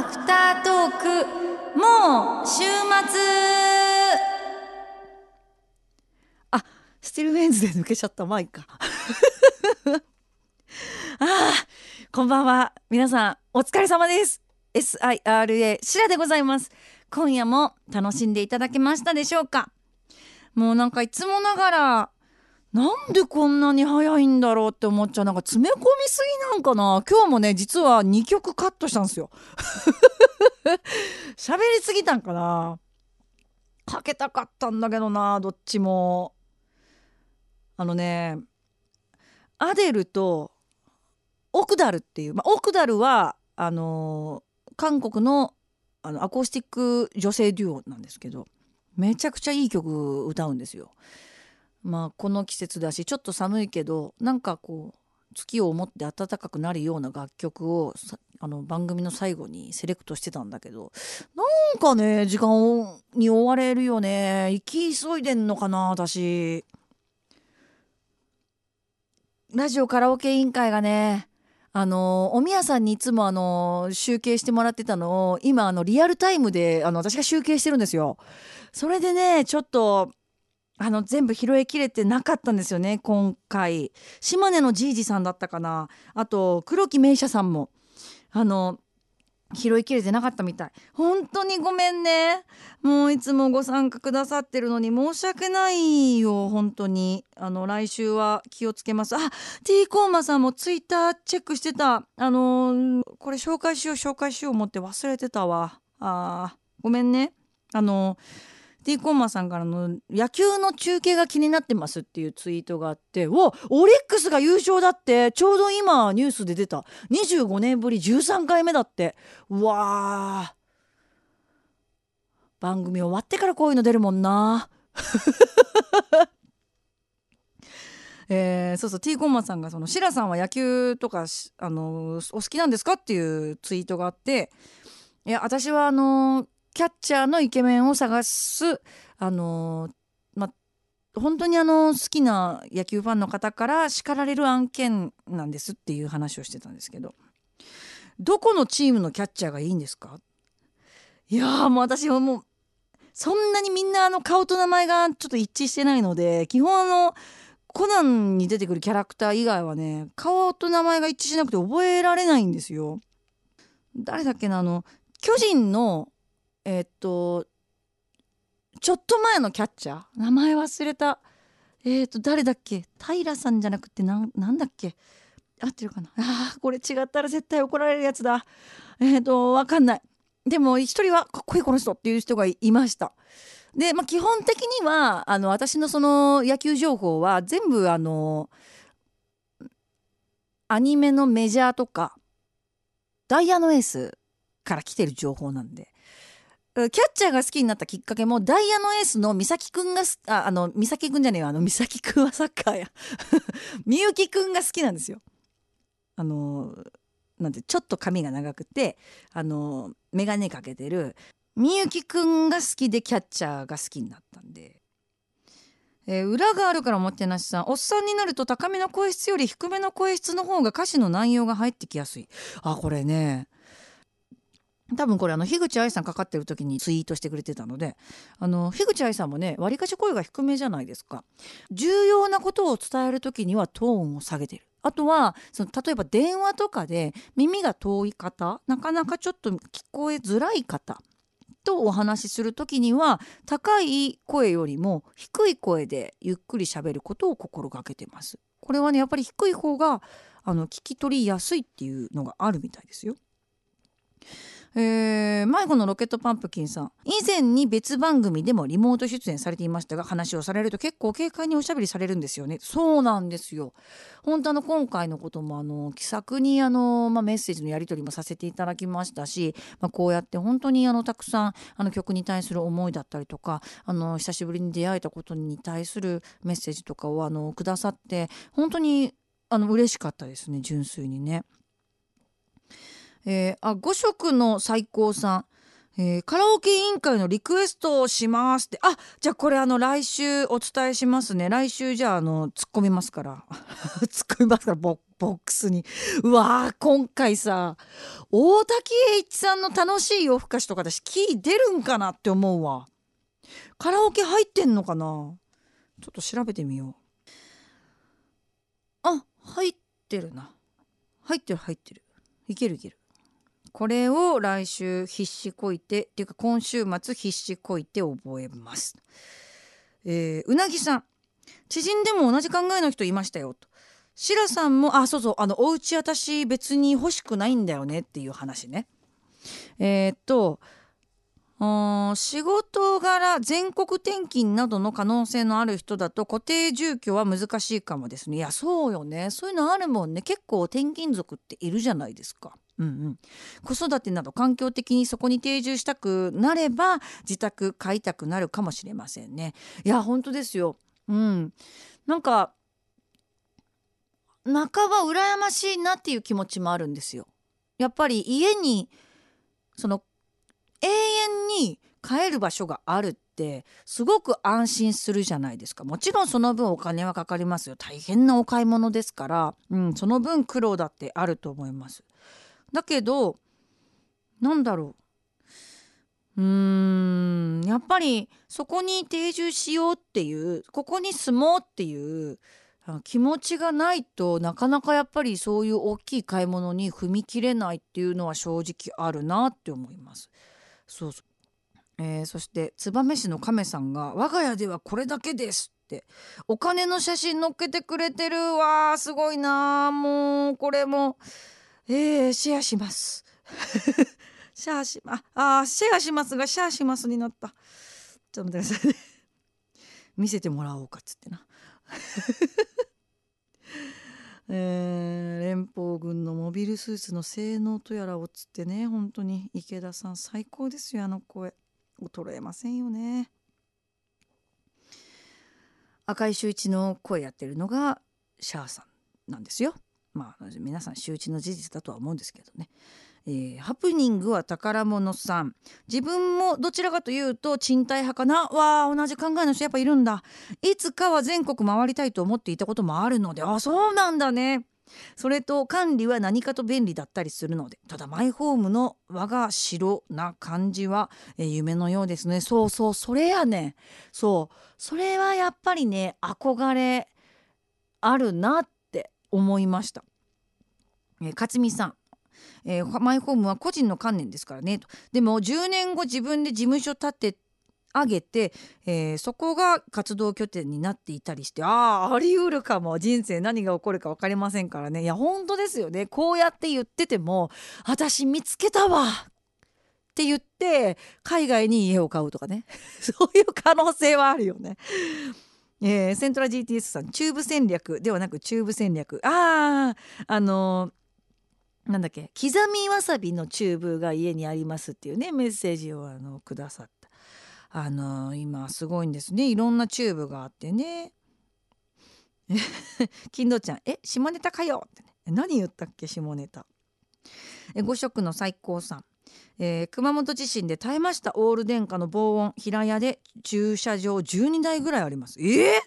アフタートークもう週末。あスティルウェンズで抜けちゃったマイか ああこんばんは。皆さんお疲れ様です。SIRA シラでございます。今夜も楽しんでいただけましたでしょうか？もうなんかいつもながらなんでこんなに早いんだろうって思っちゃう。なんか詰め込みすぎなんかな。今日もね実は2曲カットしたんですよ。喋りすぎたんかな。かけたかったんだけどなどっちも。あのねアデルとオクダルっていう、まあ、オクダルはあのー、韓国のあのアコースティック女性デュオなんですけどめちゃくちゃいい曲歌うんですよ。まあこの季節だしちょっと寒いけどなんかこう月を思って暖かくなるような楽曲をあの番組の最後にセレクトしてたんだけどなんかね時間に追われるよね行き急いでんのかな私ラジオカラオケ委員会がねあのおみやさんにいつもあの集計してもらってたのを今あのリアルタイムであの私が集計してるんですよ。それでねちょっとあの全部拾いきれてなかったんですよね今回。島根のじいじさんだったかな。あと黒木名車さんもあの拾いきれてなかったみたい。本当にごめんね。もういつもご参加くださってるのに申し訳ないよ本当に。あの来週は気をつけます。あ T コーマさんもツイッターチェックしてた。あのー、これ紹介しよう紹介しよう思って忘れてたわ。あごめんね。あのー T コンマさんからの野球の中継が気になってますっていうツイートがあっておオリックスが優勝だってちょうど今ニュースで出た25年ぶり13回目だってうわ番組終わってからこういうの出るもんな。えー、そうそう T コンマさんがその「シラさんは野球とかあのお好きなんですか?」っていうツイートがあっていや私はあのキャッチャーのイケメンを探すあのま本当にあの好きな野球ファンの方から叱られる案件なんですっていう話をしてたんですけどどこのチームのキャッチャーがいいんですか？いやもう私はもうそんなにみんなあの顔と名前がちょっと一致してないので基本あのコナンに出てくるキャラクター以外はね顔と名前が一致しなくて覚えられないんですよ。誰だっけなあの巨人のえ、っとちょっと前のキャッチャー？名前忘れた。え、っと誰だっけ？平さんじゃなくてなんなんだっけ？合ってるかな？あこれ違ったら絶対怒られるやつだ。え、っとわかんない。でも一人はかっこいいこの人っていう人がいました。で、まあ、基本的にはあの私のその野球情報は全部あのアニメのメジャーとかダイヤのエースから来てる情報なんで。キャッチャーが好きになったきっかけもダイヤのエースの美咲くんがああの美咲くんじゃねえよあの美咲くんはサッカーや みゆきくんが好きなんですよ。あのなんてちょっと髪が長くてあの眼鏡かけてるみゆきくんが好きでキャッチャーが好きになったんで。えー、裏があるからもてなしさんおっさんになると高めの声質より低めの声質の方が歌詞の内容が入ってきやすいあこれね多分これあの樋口愛さんかかってる時にツイートしてくれてたのであの樋口愛さんもねわりかし声が低めじゃないですか重要なことを伝える時にはトーンを下げてるあとはその例えば電話とかで耳が遠い方なかなかちょっと聞こえづらい方とお話しする時には高い声よりも低い声でゆっくり喋ることを心がけてます。これはねやっぱり低い方があの聞き取りやすいっていうのがあるみたいですよ。えー、迷子のロケットパンプキンさん。以前に別番組でもリモート出演されていましたが話をされると結構軽快におしゃべりされるんですよね。そうなんですよ。本当あの今回のこともあの気さくにあの、まあ、メッセージのやり取りもさせていただきましたし、まあ、こうやって本当にあのたくさんあの曲に対する思いだったりとかあの久しぶりに出会えたことに対するメッセージとかをあのくださって本当にあの嬉しかったですね純粋にね。えー、あ5色の最高さん。えー、カラオケ委員会のリクエストをしますって。あじゃあこれあの来週お伝えしますね。来週じゃああの突っ込みますから。突っ込みますからボックスに。うわー今回さ大滝栄一さんの楽しい夜更かしとか私キー出るんかなって思うわ。カラオケ入ってんのかな？ちょっと調べてみよう。あ入ってるな。入ってる入ってる。いけるいける。これを来週必死こいてっていうか今週末必死こいて覚えます。えー、うなぎさん。知人でも同じ考えの人いましたよと。シラさんもあそうそうあのお家私別に欲しくないんだよねっていう話ね。えー、っと仕事柄全国転勤などの可能性のある人だと固定住居は難しいかもですねいやそうよねそういうのあるもんね結構転勤族っているじゃないですか。うんうん、子育てなど環境的にそこに定住したくなれば自宅買いたくなるかもしれませんね。いや本当ですよ。うん、なんか半ば羨ましいなっていう気持ちもあるんですよ。やっぱり家にその永遠に帰る場所があるってすごく安心するじゃないですか。もちろんその分お金はかかりますよ。大変なお買い物ですから、うん、その分苦労だってあると思います。だけどなんだろう。うーんやっぱりそこに定住しようっていうここに住もうっていう気持ちがないとなかなかやっぱりそういう大きい買い物に踏み切れないっていうのは正直あるなって思います。そうそう。えー、そして燕市の亀さんが「我が家ではこれだけです」ってお金の写真載っけてくれてるわすごいなもうこれもえー、シェアします。シェアしまあシェアしますがシェアしますになった。ちょっと待ってくださいね。見せてもらおうかっつってな。えー、連邦軍のモビルスーツの性能とやらをつってね本当に池田さん最高ですよあの声。衰えませんよね。赤井秀一の声やってるのがシャアさんなんですよ。まあ皆さん周知の事実だとは思うんですけどね。えー、ハプニングは宝物さん。自分もどちらかというと賃貸派かな？わあ同じ考えの人やっぱいるんだ。いつかは全国回りたいと思っていたこともあるので。あそうなんだね。それと管理は何かと便利だったりするので。ただマイホームの我が城な感じは、えー、夢のようですね。そうそうそれやね。そう。それはやっぱりね憧れあるなって思いました、えー、勝美さん。えー、マイホームは個人の観念ですからね。とでも10年後自分で事務所建て上げて、えー、そこが活動拠点になっていたりしてああありうるかも。人生何が起こるか分かりませんからね。いや本当ですよね。こうやって言ってても私見つけたわ。って言って海外に家を買うとかね。そういう可能性はあるよね。えー、セントラ GTS さん中部戦略ではなく中部戦略。あああのなんだっけ刻みわさびのチューブが家にありますっていうねメッセージをあのくださった。あの今すごいんですね。いろんなチューブがあってね。金堂ちゃん「え下ネタかよ」ってね。何言ったっけ下ネタ。え五色の最高さん。えー、熊本地震で耐えましたオール電化の防音平屋で駐車場12台ぐらいあります。えー、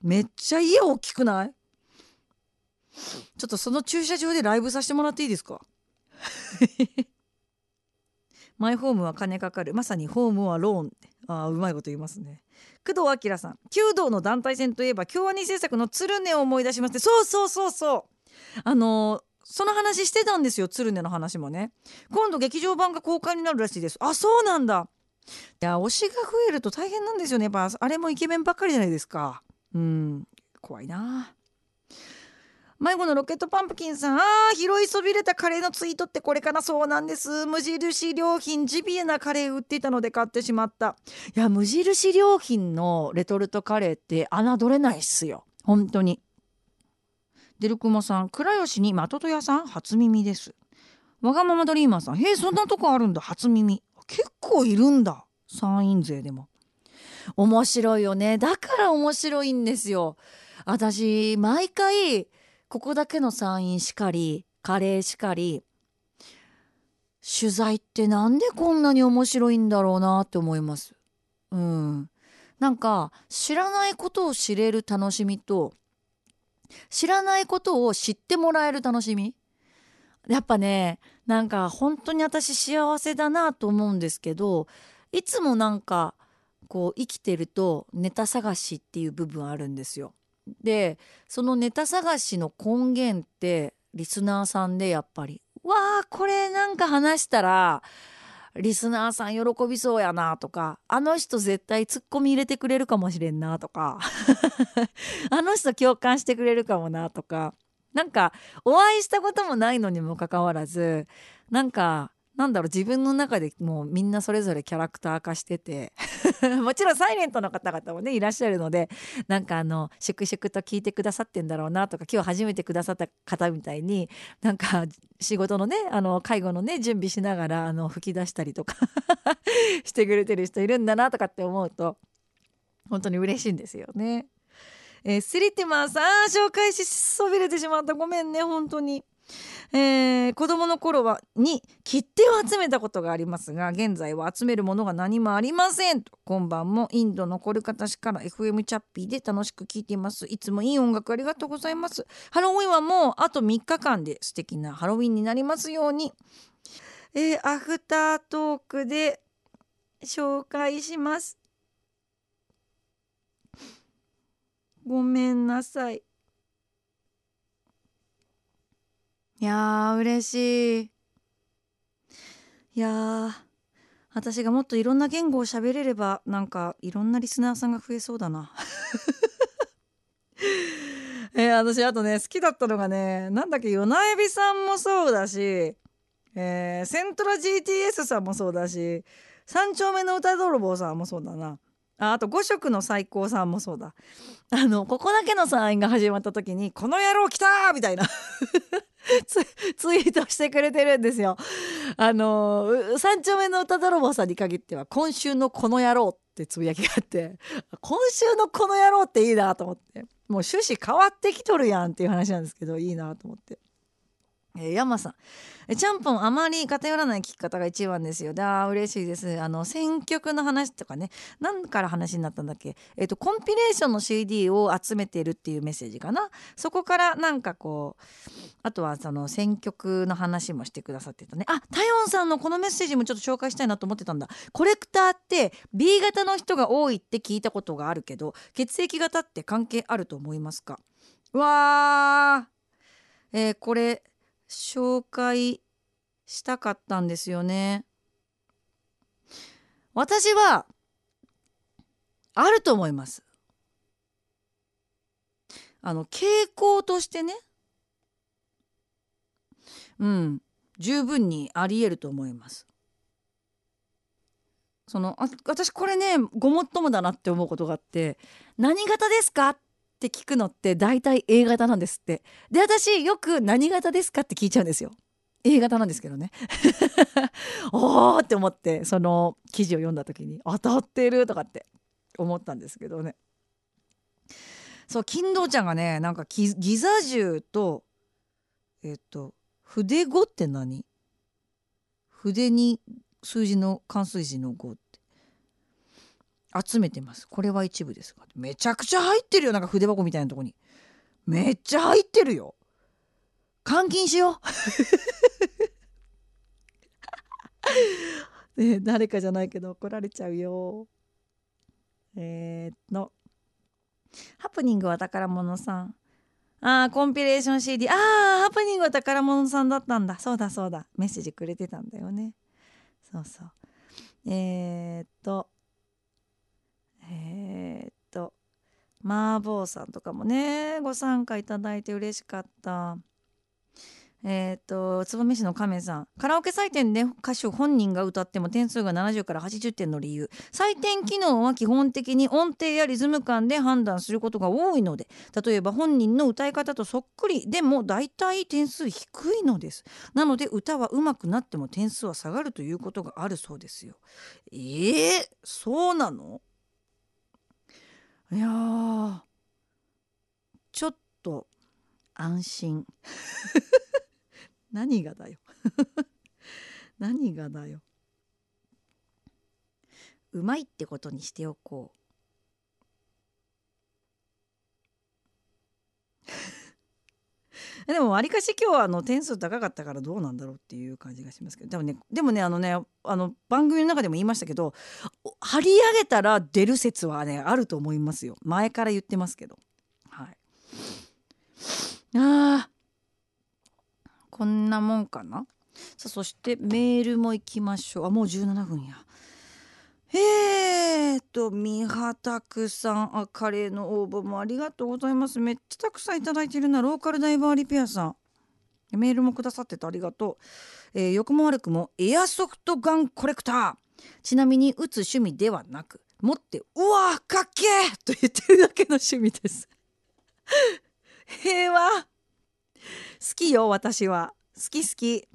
めっちゃ家大きくない？ちょっとその駐車場でライブさせてもらっていいですか？マイホームは金かかる。まさにホームはローン。あうまいこと言いますね。工藤明さん。弓道の団体戦といえば京アニ制作の鶴音を思い出しますねそうそうそうそう。あのその話してたんですよ。鶴音の話もね。今度劇場版が公開になるらしいです。あそうなんだ。いや推しが増えると大変なんですよね。やっぱあれもイケメンばっかりじゃないですか。うん。怖いな。迷子のロケットパンプキンさんあー拾いそびれたカレーのツイートってこれかな。そうなんです。無印良品ジビエなカレー売っていたので買ってしまった。いや無印良品のレトルトカレーって侮れないっすよ。本当に。デルクモさん倉吉にまとと屋さん初耳です。わがままドリーマーさんへえそんなとこあるんだ。初耳。結構いるんだ。参院勢でも。面白いよね。だから面白いんですよ。私毎回ここだけの参院しかりカレーしかり取材ってなんでこんなに面白いんだろうなって思います。うん、なんか知らないことを知れる楽しみと知らないことを知ってもらえる楽しみやっぱねなんか本当に私幸せだなと思うんですけどいつもなんかこう生きてるとネタ探しっていう部分あるんですよ。でそのネタ探しの根源ってリスナーさんでやっぱり「わあこれなんか話したらリスナーさん喜びそうやなとかあの人絶対ツッコミ入れてくれるかもしれんなとか あの人共感してくれるかもなとかなんかお会いしたこともないのにもかかわらずなんかなんだろう自分の中でもうみんなそれぞれキャラクター化してて もちろんサイレントの方々もねいらっしゃるのでなんかあの粛々と聞いてくださってんだろうなとか今日初めてくださった方みたいになんか仕事のねあの介護のね準備しながらあの吹き出したりとか してくれてる人いるんだなとかって思うと本当に嬉しいんですよね。えー、スリティマーさん紹介しそびれてしまったごめんね本当に。えー、子供の頃はに切手を集めたことがありますが現在は集めるものが何もありません。と今晩もインドのコルカタ市から FM チャッピーで楽しく聴いています。いつもいい音楽ありがとうございます。ハロウィンはもうあと3日間で素敵なハロウィンになりますように。えー、アフタートークで紹介します。ごめんなさい。いやー嬉しい。いやー私がもっといろんな言語を喋れればなんかいろんなリスナーさんが増えそうだな。えー、私あとね好きだったのがねなんだっけ夜なえびさんもそうだし、えー、セントラ GTS さんもそうだし三丁目の歌泥棒さんもそうだな。ああと5色の最高さんもそうだ。あのここだけのサインが始まった時に「この野郎来た!」みたいな。ツイートしてくれてるんですよ。あの三丁目の歌泥棒さんに限っては「今週のこの野郎」ってつぶやきがあって 今週のこの野郎っていいなと思ってもう趣旨変わってきとるやんっていう話なんですけどいいなと思って。えー、山さん。えちゃんぽんあまり偏らない聞き方が一番ですよ。あ嬉しいです。あの選曲の話とかね。何から話になったんだっけ、えーと、コンピレーションの CD を集めてるっていうメッセージかな。そこからなんかこうあとはその選曲の話もしてくださってたね。あタヨンさんのこのメッセージもちょっと紹介したいなと思ってたんだ。コレクターって B 型の人が多いって聞いたことがあるけど血液型って関係あると思いますか？わー、えー、これ紹介したかったんですよね。私はあると思います。あの傾向としてねうん十分にありえると思います。そのあ私これねごもっともだなって思うことがあって「何型ですか?」っって聞くのって大体 A 型なんですって。で私よく「何型ですか?」って聞いちゃうんですよ。A 型なんですけどね おーって思ってその記事を読んだ時に当たってるとかって思ったんですけどねそう金堂ちゃんがねなんかギザ銃とえっと筆5って何？筆に数字の関数字の5って集めてます。これは一部ですが。めちゃくちゃ入ってるよ。なんか筆箱みたいなとこに。めっちゃ入ってるよ。監禁しよう。ね誰かじゃないけど怒られちゃうよ。えー、っと。ハプニングは宝物さん。ああコンピレーション CD ああハプニングは宝物さんだったんだ。そうだそうだ。メッセージくれてたんだよね。そうそう。えー、っと。えー、っと麻婆さんとかもねご参加いただいて嬉しかった。えっ、ー、と燕市の亀さん。カラオケ採点で歌手本人が歌っても点数が70から80点の理由。採点機能は基本的に音程やリズム感で判断することが多いので例えば本人の歌い方とそっくりでも大体点数低いのです。なので歌は上手くなっても点数は下がるということがあるそうですよ。えー、そうなの？いやちょっと安心。何がだよ。何がだよ。うまいってことにしておこう。でもわりかし今日はあの点数高かったからどうなんだろうっていう感じがしますけど。でもねでもねあのねあの番組の中でも言いましたけど張り上げたら出る説はねあると思いますよ。前から言ってますけど。はい。あこんなもんかな？さあそしてメールも行きましょう。あもう17分や。えーと、みはたくさん、あ、カレーの応募もありがとうございます。めっちゃたくさんいただいてるな、ローカルダイバーリペアさん。メールもくださっててありがとう。えー、良くも悪くもエアソフトガンコレクター。ちなみに打つ趣味ではなく、持って、うわかっけーと言ってるだけの趣味です。平和。好きよ、私は。好き好き。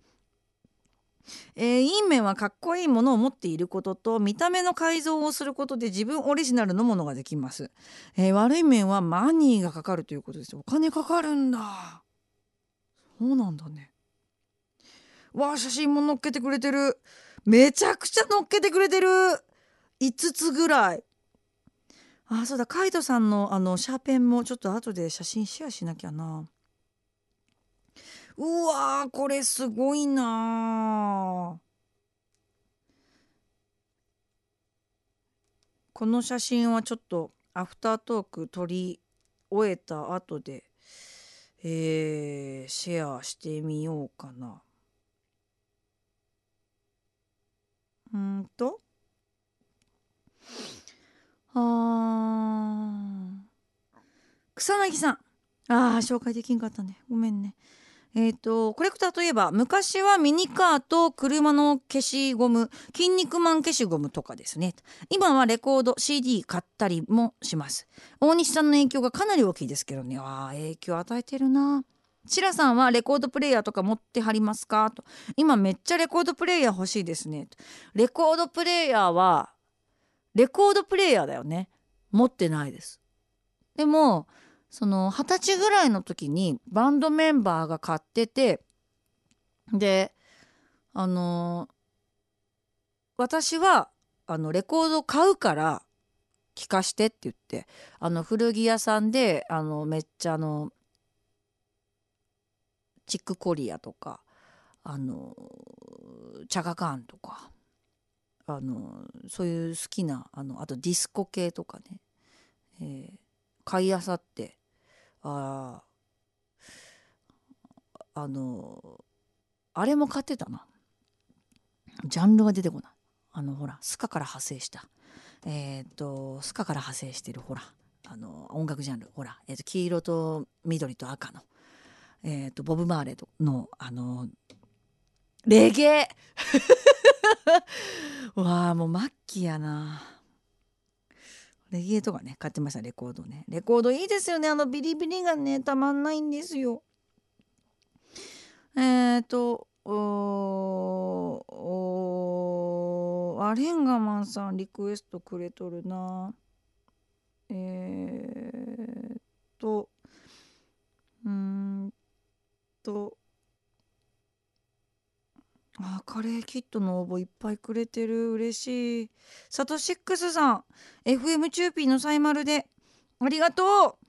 えー、いい面はかっこいいものを持っていることと見た目の改造をすることで自分オリジナルのものができます、えー、悪い面はマニーがかかるということですお金かかるんだ。そうなんだね。わあ写真も載っけてくれてる。めちゃくちゃ載っけてくれてる。5つぐらい。あそうだ。カイトさんのあのシャーペンもちょっと後で写真シェアしなきゃな。うわこれすごいなこの写真はちょっとアフタートーク撮り終えた後で、えー、シェアしてみようかな。うんと。あ草薙さん。ああ紹介できんかったね。ごめんね。えーと、コレクターといえば昔はミニカーと車の消しゴム「筋肉マン消しゴム」とかですね。今はレコード CD 買ったりもします。大西さんの影響がかなり大きいですけどね。あ影響与えてるな。シラさんはレコードプレーヤーとか持ってはりますか？と。今めっちゃレコードプレーヤー欲しいですね。レコードプレーヤーはレコードプレーヤーだよね。持ってないです。でもその二十歳ぐらいの時にバンドメンバーが買っててであの私はあのレコード買うから聞かしてって言ってあの古着屋さんであのめっちゃあのチックコリアとかあのチャガカーンとかあのそういう好きなあのあとディスコ系とかね、えー、買いあさってああのあれも買ってたな。ジャンルが出てこない。あのほらスカから派生した。えっ、とスカから派生してるほら。あの音楽ジャンル。ほら、えーと、黄色と緑と赤の、えーと、ボブ・マーレのあのレゲエ。わあもう末期やな。レゲエとかね買ってましたレコードね。レコードいいですよね。あのビリビリがねたまんないんですよ。えっ、ー、とおおアレンガマンさんリクエストくれとるな。えー、っとうんとあカレーキットの応募いっぱいくれてる。嬉しい。サトシックスさん FM チューピーのサイマルで。ありがとう。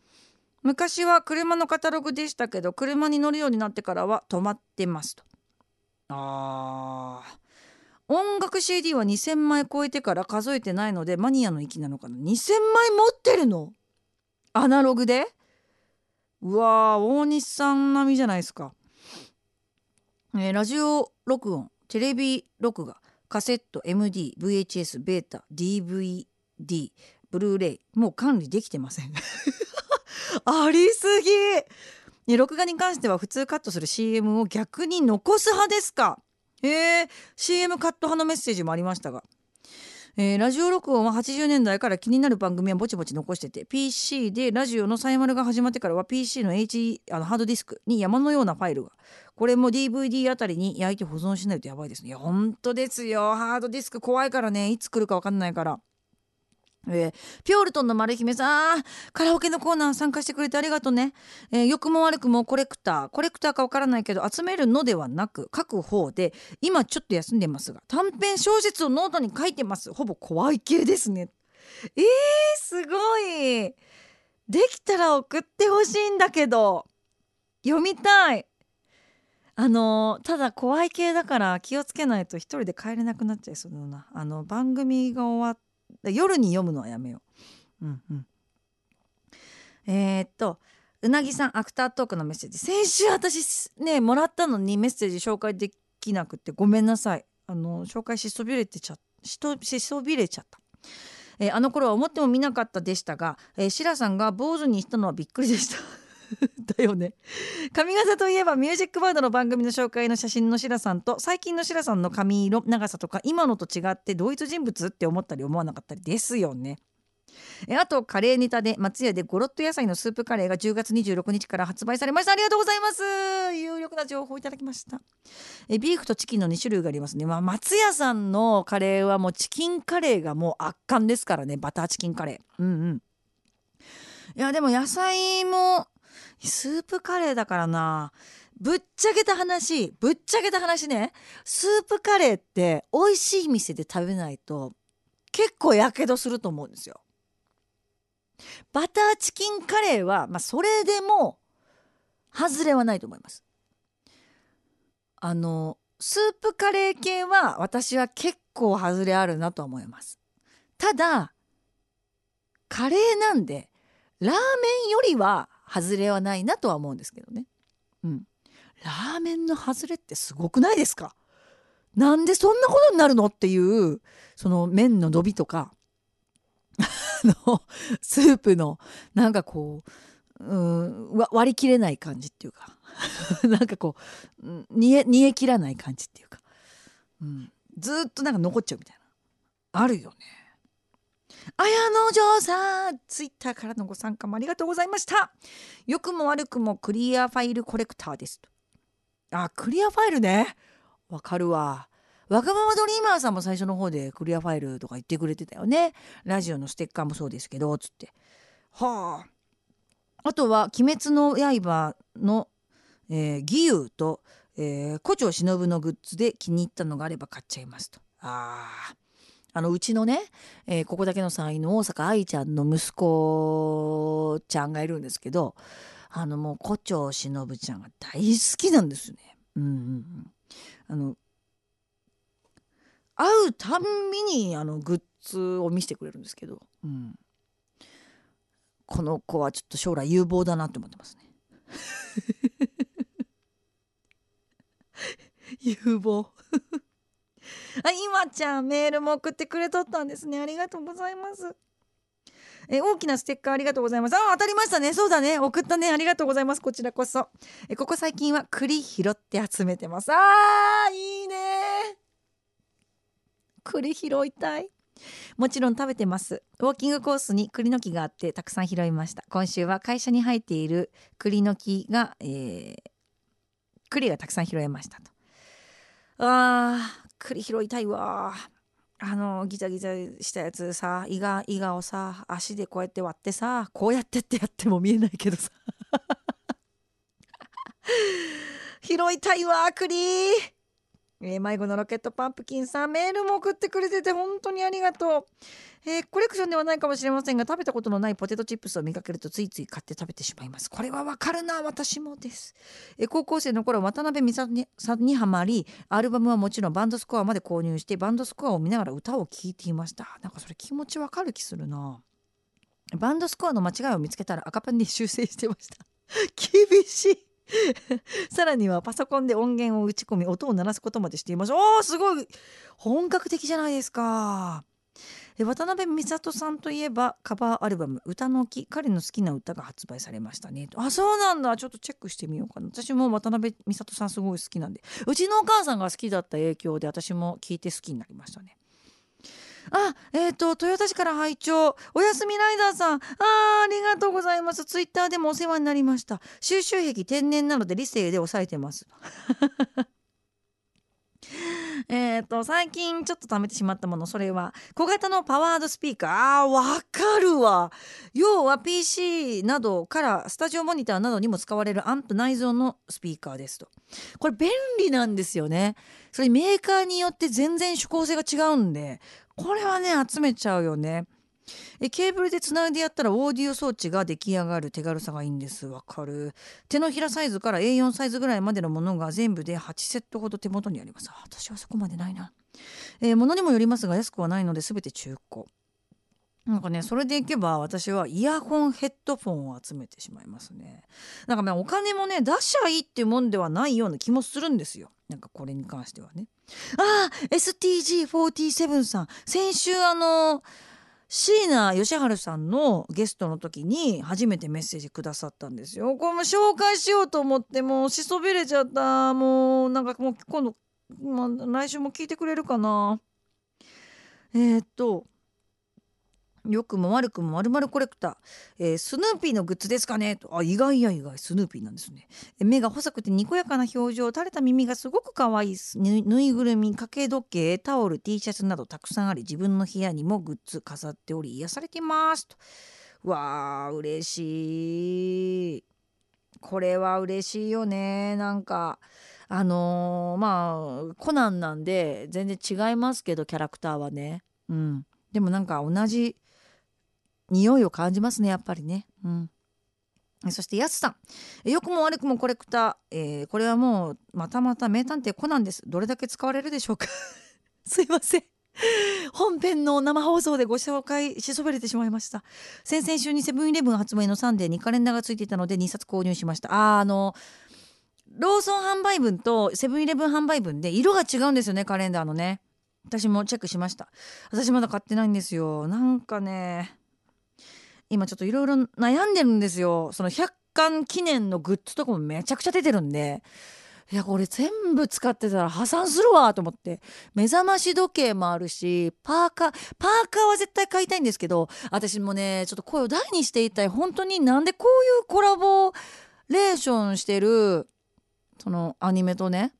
昔は車のカタログでしたけど車に乗るようになってからは止まってますと。あー。音楽 CD は2,000枚超えてから数えてないのでマニアの域なのかな。2,000枚持ってるの？アナログで？うわー大西さん並みじゃないですかえー、ラジオ録音テレビ録画カセット MD VHS ベータ DVD ブルーレイもう管理できてません。ありすぎ。録画に関しては普通カットする CM を逆に残す派ですか？へえ CM カット派のメッセージもありましたが。えー、ラジオ録音は80年代から気になる番組はぼちぼち残してて PC でラジオのサイマルが始まってからは PC の H あのハードディスクに山のようなファイルがこれも DVD あたりに焼いて保存しないとやばいですね。いや本当ですよ。ハードディスク怖いからね。いつ来るか分かんないから。えー、ピョールトンの丸姫さん。カラオケのコーナー参加してくれてありがとうね、えー、良くも悪くもコレクター。コレクターかわからないけど集めるのではなく書く方で今ちょっと休んでますが短編小説をノートに書いてます。ほぼ怖い系ですね。えー、すごい。できたら送ってほしいんだけど。読みたい。あのただ怖い系だから気をつけないと一人で帰れなくなっちゃいそうだな。あの番組が終わっ夜に読むのはやめよう。うんうん。えー、っとうなぎさんアフタートークのメッセージ。先週私ねもらったのにメッセージ紹介できなくてごめんなさい。あの紹介しそびれてちゃしとしそびれちゃった。えー、あの頃は思ってもみなかったでしたが、えー、シラさんが坊主にしたのはびっくりでした。だよね。髪型といえばミュージックバードの番組の紹介の写真のシラさんと最近のシラさんの髪色長さとか今のと違って同一人物って思ったり思わなかったりですよね。えあとカレーネタで松屋でゴロッと野菜のスープカレーが10月26日から発売されました。ありがとうございます。有力な情報をいただきました。えビーフとチキンの2種類がありますね、まあ、松屋さんのカレーはもうチキンカレーがもう圧巻ですからね。バターチキンカレー。うんうん。いやでも野菜もスープカレーだからなぶっちゃけた話ぶっちゃけた話ねスープカレーって美味しい店で食べないと結構やけどすると思うんですよ。バターチキンカレーは、まあ、それでも外れはないと思います。あのスープカレー系は私は結構外れあるなと思います。ただカレーなんでラーメンよりは外れはないなとは思うんですけどね。うん。ラーメンの外れってすごくないですか？なんでそんなことになるのっていうその麺の伸びとかあのスープのなんかこううん割り切れない感じっていうか なんかこう煮え煮え切らない感じっていうか、うん、ずっとなんか残っちゃうみたいなあるよね。綾野城さんツイッターからのご参加もありがとうございました。良くも悪くもクリアファイルコレクターですあクリアファイルね。わかるわ。わがままドリーマーさんも最初の方でクリアファイルとか言ってくれてたよね。ラジオのステッカーもそうですけどつって。はあ。あとは「鬼滅の刃の」えー、義勇と、えー、古町忍のグッズで気に入ったのがあれば買っちゃいますと。あああのうちのね、えー、ここだけの才能大阪愛ちゃんの息子ちゃんがいるんですけどあのもう胡蝶忍ちゃんが大好きなんですね。うんうんうん、あの会うたんびにあのグッズを見せてくれるんですけど、うん、この子はちょっと将来有望だなって思ってますね。有望あ、今ちゃんメールも送ってくれとったんですね。ありがとうございます。え大きなステッカーありがとうございます。あ、当たりましたね。そうだね。送ったね。ありがとうございます。こちらこそ。えここ最近は栗拾って集めてます。あー、いいね栗拾いたい。もちろん食べてますウォーキングコースに栗の木があってたくさん拾いました今週は会社に生えている栗の木が、えー、栗がたくさん拾えましたとあー栗拾いたいわ。あのギザギザしたやつさ胃が胃がをさ足でこうやって割ってさこうやってってやっても見えないけどさ。拾いたいわ栗えー、迷子のロケットパンプキンさんメールも送ってくれてて本当にありがとう、えー、コレクションではないかもしれませんが食べたことのないポテトチップスを見かけるとついつい買って食べてしまいます。これはわかるな私もです、えー、高校生の頃渡辺美里さんにはまりアルバムはもちろんバンドスコアまで購入してバンドスコアを見ながら歌を聴いていました。なんかそれ気持ちわかる気するな。バンドスコアの間違いを見つけたら赤ペンで修正してました。厳しい。さらにはパソコンで音源を打ち込み音を鳴らすことまでしていますおーすごい。本格的じゃないですか。渡辺美里さんといえばカバーアルバム「歌の木」彼の好きな歌が発売されましたね。あそうなんだ。ちょっとチェックしてみようかな。私も渡辺美里さんすごい好きなんで。うちのお母さんが好きだった影響で私も聞いて好きになりましたね。あ、えっ、ー、と、豊田市から拝聴おやすみライダーさん。あありがとうございます。ツイッターでもお世話になりました。収集癖天然なので理性で抑えてます。えっと最近ちょっと貯めてしまったものそれは小型のパワードスピーカー。あーわかるわ。要は PC などからスタジオモニターなどにも使われるアンプ内蔵のスピーカーですと。これ便利なんですよね。それメーカーによって全然趣向性が違うんでこれはね集めちゃうよね。えケーブルでつないでやったらオーディオ装置が出来上がる手軽さがいいんです。わかる。手のひらサイズから A4 サイズぐらいまでのものが全部で8セットほど手元にあります。私はそこまでないな、えー、物にもよりますが安くはないので全て中古。なんかねそれでいけば私はイヤホンヘッドフォンを集めてしまいますね。なんかねお金もね出しゃいいっていうもんではないような気もするんですよ。なんかこれに関してはね。ああ STG47 さん。先週あの椎名義治さんのゲストの時に初めてメッセージくださったんですよ。これも紹介しようと思ってもうしそびれちゃった。もうなんかもう今度、ま、来週も聞いてくれるかな。えー、っと良くも悪くもまるまるコレクター、えー、スヌーピーのグッズですかね。と。あ意外や意外。スヌーピーなんですね。目が細くてにこやかな表情垂れた耳がすごく可愛いぬいぐるみ掛け時計タオル T シャツなどたくさんあり自分の部屋にもグッズ飾っており癒されてます。と。わー嬉しい。これは嬉しいよね。なんかあのー、まあコナンなんで全然違いますけどキャラクターはね。うん。でもなんか同じ匂いを感じますねやっぱりね。うん。そしてやすさん。良くも悪くもコレクター、えー、これはもうまたまた名探偵コナンです。どれだけ使われるでしょうか。すいません。本編の生放送でご紹介しそびれてしまいました。先々週にセブンイレブン発売のサンデーにカレンダーがついていたので2冊購入しました。ああのローソン販売分とセブンイレブン販売分で色が違うんですよねカレンダーのね。私もチェックしました。私まだ買ってないんですよ。なんかね今ちょっといろいろ悩んでるんですよ。その100巻記念のグッズとかもめちゃくちゃ出てるんで。いやこれ全部使ってたら破産するわと思って。目覚まし時計もあるしパーカーパーカーは絶対買いたいんですけど私もねちょっと声を大にしていたい。本当になんでこういうコラボレーションしてるそのアニメとね。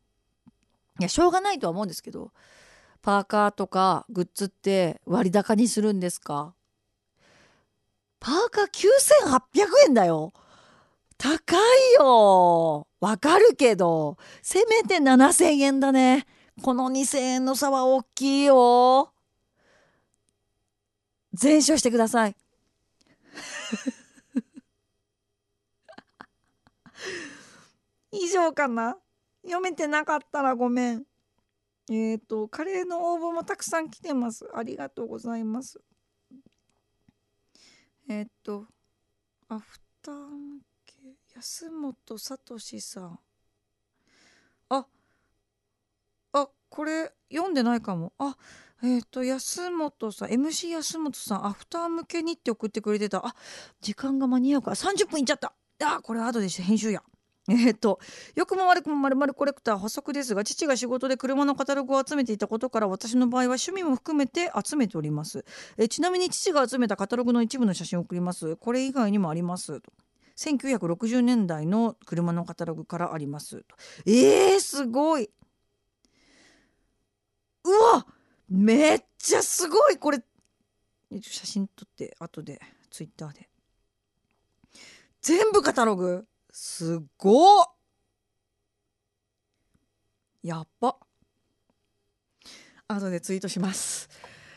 いやしょうがないとは思うんですけどパーカーとかグッズって割高にするんですか？パーカー9800円だよ。高いよ。わかるけど、せめて7000円だね。この2000円の差は大きいよ。全書してください。以上かな読めてなかったらごめん。えっ、ー、と、カレーの応募もたくさん来てます。ありがとうございます。えっとアフター向け安本聡さん。ああこれ読んでないかも。あえっ、と安本さん MC 安本さんアフター向けにって送ってくれてた。あ時間が間に合うから30分いっちゃった。あこれ後でし編集や。えっと良くも悪くもまるまるコレクター補足ですが父が仕事で車のカタログを集めていたことから私の場合は趣味も含めて集めております。えちなみに父が集めたカタログの一部の写真を送ります。これ以外にもあります。と1960年代の車のカタログからあります。とえー、すごい。うわめっちゃすごい！これ写真撮って後でツイッターで。全部カタログ？すごっ。やっば後でツイートします。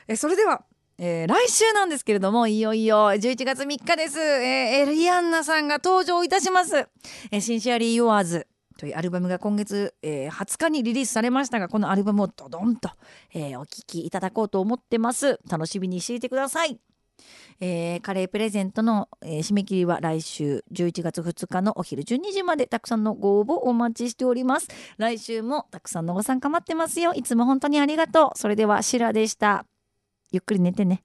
えそれではえー、来週なんですけれどもいよいよ11月3日です、えー、エリアンナさんが登場いたします、えー、 Sincerely Yours というアルバムが今月、えー、20日にリリースされましたがこのアルバムをドドンと、えー、お聴きいただこうと思ってます。楽しみにしていてください。えー、カレープレゼントの、えー、締め切りは来週11月2日のお昼12時までたくさんのご応募お待ちしております。来週もたくさんのご参加待ってますよ。いつも本当にありがとう。それではシラでした。ゆっくり寝てね。